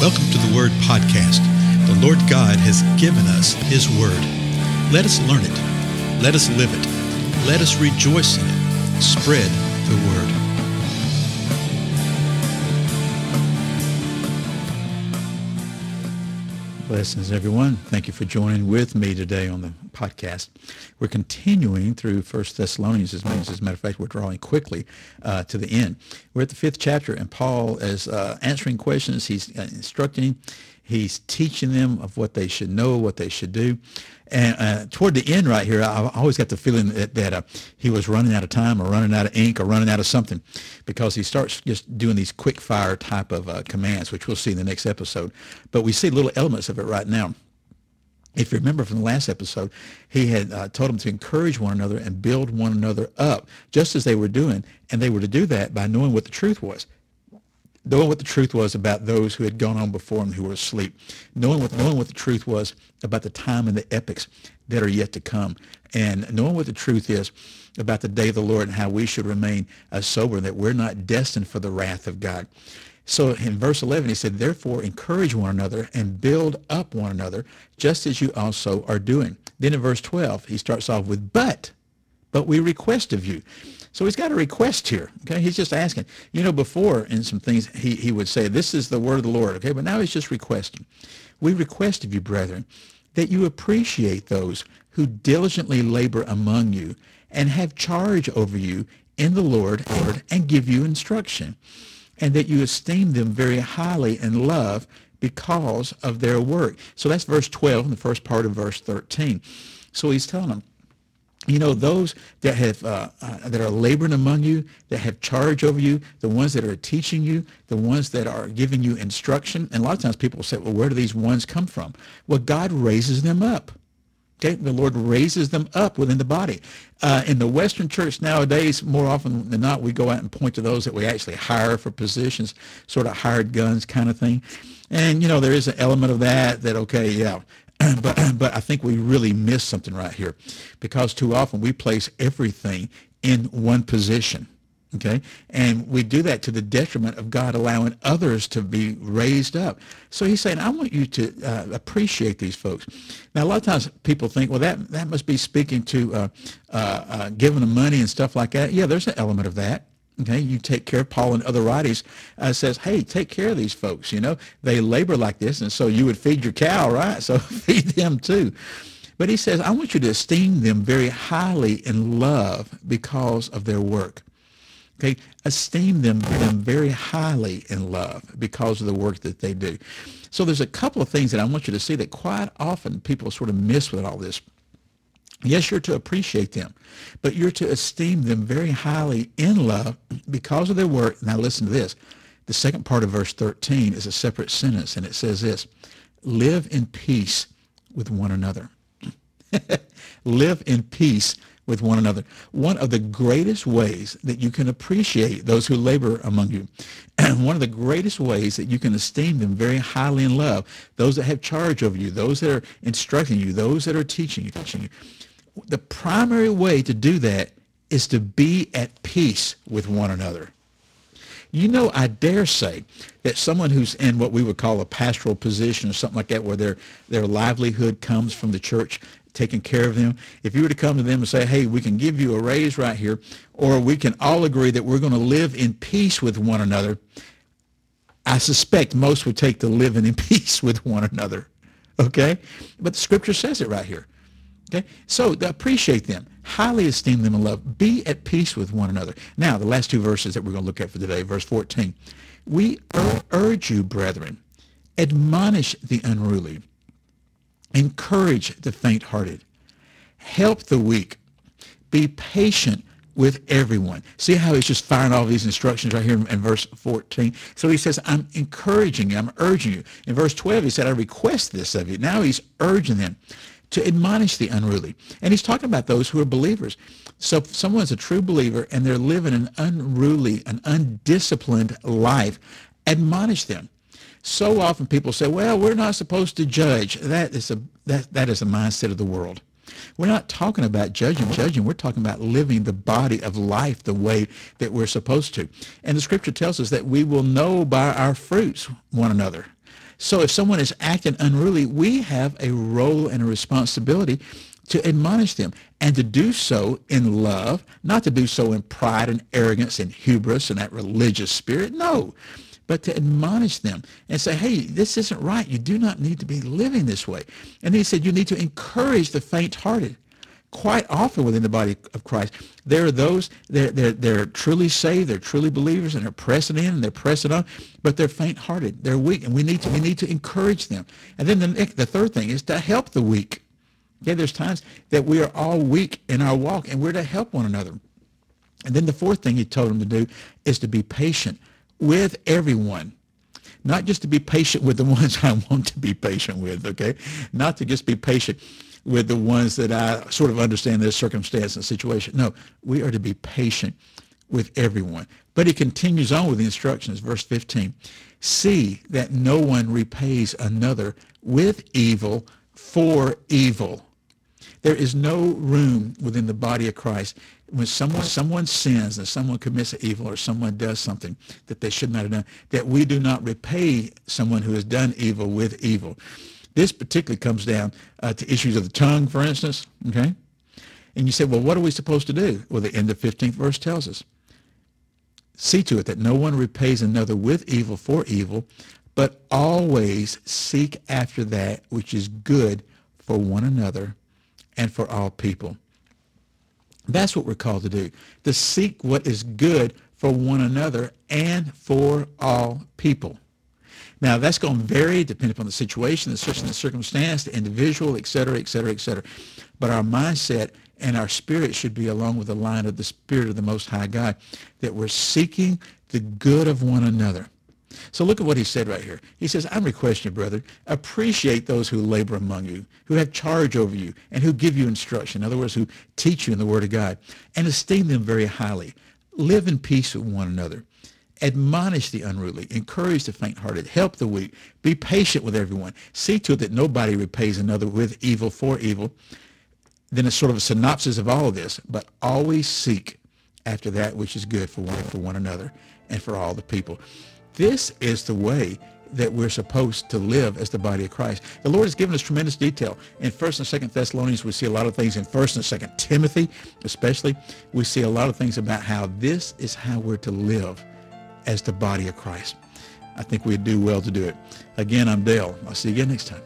Welcome to the Word Podcast. The Lord God has given us His Word. Let us learn it. Let us live it. Let us rejoice in it. Spread the Word. Blessings, everyone. Thank you for joining with me today on the podcast. We're continuing through First Thessalonians. As, a matter of fact, we're drawing quickly uh, to the end. We're at the fifth chapter, and Paul is uh, answering questions. He's uh, instructing. He's teaching them of what they should know, what they should do. And uh, toward the end right here, I always got the feeling that, that uh, he was running out of time or running out of ink or running out of something because he starts just doing these quick fire type of uh, commands, which we'll see in the next episode. But we see little elements of it right now. If you remember from the last episode, he had uh, told them to encourage one another and build one another up, just as they were doing. And they were to do that by knowing what the truth was knowing what the truth was about those who had gone on before him who were asleep, knowing what, knowing what the truth was about the time and the epochs that are yet to come, and knowing what the truth is about the day of the Lord and how we should remain uh, sober, that we're not destined for the wrath of God. So in verse 11, he said, therefore encourage one another and build up one another, just as you also are doing. Then in verse 12, he starts off with, but, but we request of you. So he's got a request here. Okay, he's just asking. You know, before in some things he, he would say, "This is the word of the Lord." Okay, but now he's just requesting. We request of you, brethren, that you appreciate those who diligently labor among you and have charge over you in the Lord, Lord and give you instruction, and that you esteem them very highly in love because of their work. So that's verse 12 in the first part of verse 13. So he's telling them, you know those that have uh, uh, that are laboring among you that have charge over you the ones that are teaching you the ones that are giving you instruction and a lot of times people say well where do these ones come from well god raises them up the lord raises them up within the body. Uh, in the western church nowadays more often than not we go out and point to those that we actually hire for positions sort of hired guns kind of thing. And you know there is an element of that that okay yeah. But but I think we really miss something right here, because too often we place everything in one position. Okay, and we do that to the detriment of God allowing others to be raised up. So he's saying, I want you to uh, appreciate these folks. Now, a lot of times people think, well, that that must be speaking to uh, uh, uh giving them money and stuff like that. Yeah, there's an element of that. Okay, you take care of Paul and other writers uh, says, hey, take care of these folks. You know, they labor like this, and so you would feed your cow, right? So feed them too. But he says, I want you to esteem them very highly in love because of their work. Okay, esteem them, them very highly in love because of the work that they do. So there's a couple of things that I want you to see that quite often people sort of miss with all this. Yes, you're to appreciate them, but you're to esteem them very highly in love because of their work. Now listen to this. The second part of verse 13 is a separate sentence, and it says this, live in peace with one another. live in peace with one another. One of the greatest ways that you can appreciate those who labor among you, and one of the greatest ways that you can esteem them very highly in love, those that have charge over you, those that are instructing you, those that are teaching you, teaching you, the primary way to do that is to be at peace with one another. You know, I dare say that someone who's in what we would call a pastoral position or something like that, where their, their livelihood comes from the church taking care of them, if you were to come to them and say, hey, we can give you a raise right here, or we can all agree that we're going to live in peace with one another, I suspect most would take to living in peace with one another. Okay? But the scripture says it right here. Okay? So appreciate them. Highly esteem them and love. Be at peace with one another. Now, the last two verses that we're going to look at for today, verse 14. We urge you, brethren, admonish the unruly, encourage the faint-hearted, help the weak, be patient with everyone. See how he's just firing all these instructions right here in, verse 14. So he says, I'm encouraging you, I'm urging you. In verse 12, he said, I request this of you. Now he's urging them to admonish the unruly. And he's talking about those who are believers. So if someone's a true believer and they're living an unruly, an undisciplined life, admonish them. So often people say, well, we're not supposed to judge. That is a, that, that is a mindset of the world. We're not talking about judging, judging. We're talking about living the body of life the way that we're supposed to. And the scripture tells us that we will know by our fruits one another. So if someone is acting unruly, we have a role and a responsibility to admonish them and to do so in love, not to do so in pride and arrogance and hubris and that religious spirit. No, but to admonish them and say, hey, this isn't right. You do not need to be living this way. And he said, you need to encourage the faint-hearted. Quite often within the body of Christ, there are those, they're, they're, they're truly saved, they're truly believers, and they're pressing in and they're pressing on, but they're faint-hearted. They're weak, and we need to, we need to encourage them. And then the, the third thing is to help the weak. Okay, there's times that we are all weak in our walk, and we're to help one another. And then the fourth thing he told them to do is to be patient with everyone. Not just to be patient with the ones I want to be patient with, okay? Not to just be patient with the ones that I sort of understand their circumstance and situation. No, we are to be patient with everyone. But he continues on with the instructions, verse 15. See that no one repays another with evil for evil. There is no room within the body of Christ when someone someone sins and someone commits an evil or someone does something that they should not have done, that we do not repay someone who has done evil with evil. This particularly comes down uh, to issues of the tongue, for instance. Okay, and you say, well, what are we supposed to do? Well, the end of 15th verse tells us. See to it that no one repays another with evil for evil, but always seek after that which is good for one another and for all people. That's what we're called to do, to seek what is good for one another and for all people. Now, that's going to vary depending upon the situation, the circumstance, the individual, et cetera, et cetera, et cetera. But our mindset and our spirit should be along with the line of the Spirit of the Most High God, that we're seeking the good of one another. So look at what he said right here. He says, I'm requesting you, brother, appreciate those who labor among you, who have charge over you, and who give you instruction. In other words, who teach you in the Word of God, and esteem them very highly. Live in peace with one another. Admonish the unruly. Encourage the faint-hearted. Help the weak. Be patient with everyone. See to it that nobody repays another with evil for evil. Then it's sort of a synopsis of all of this, but always seek after that which is good for one, for one another and for all the people. This is the way that we're supposed to live as the body of Christ. The Lord has given us tremendous detail. In 1st and 2nd Thessalonians, we see a lot of things. In 1st and 2nd Timothy, especially, we see a lot of things about how this is how we're to live as the body of Christ. I think we'd do well to do it. Again, I'm Dale. I'll see you again next time.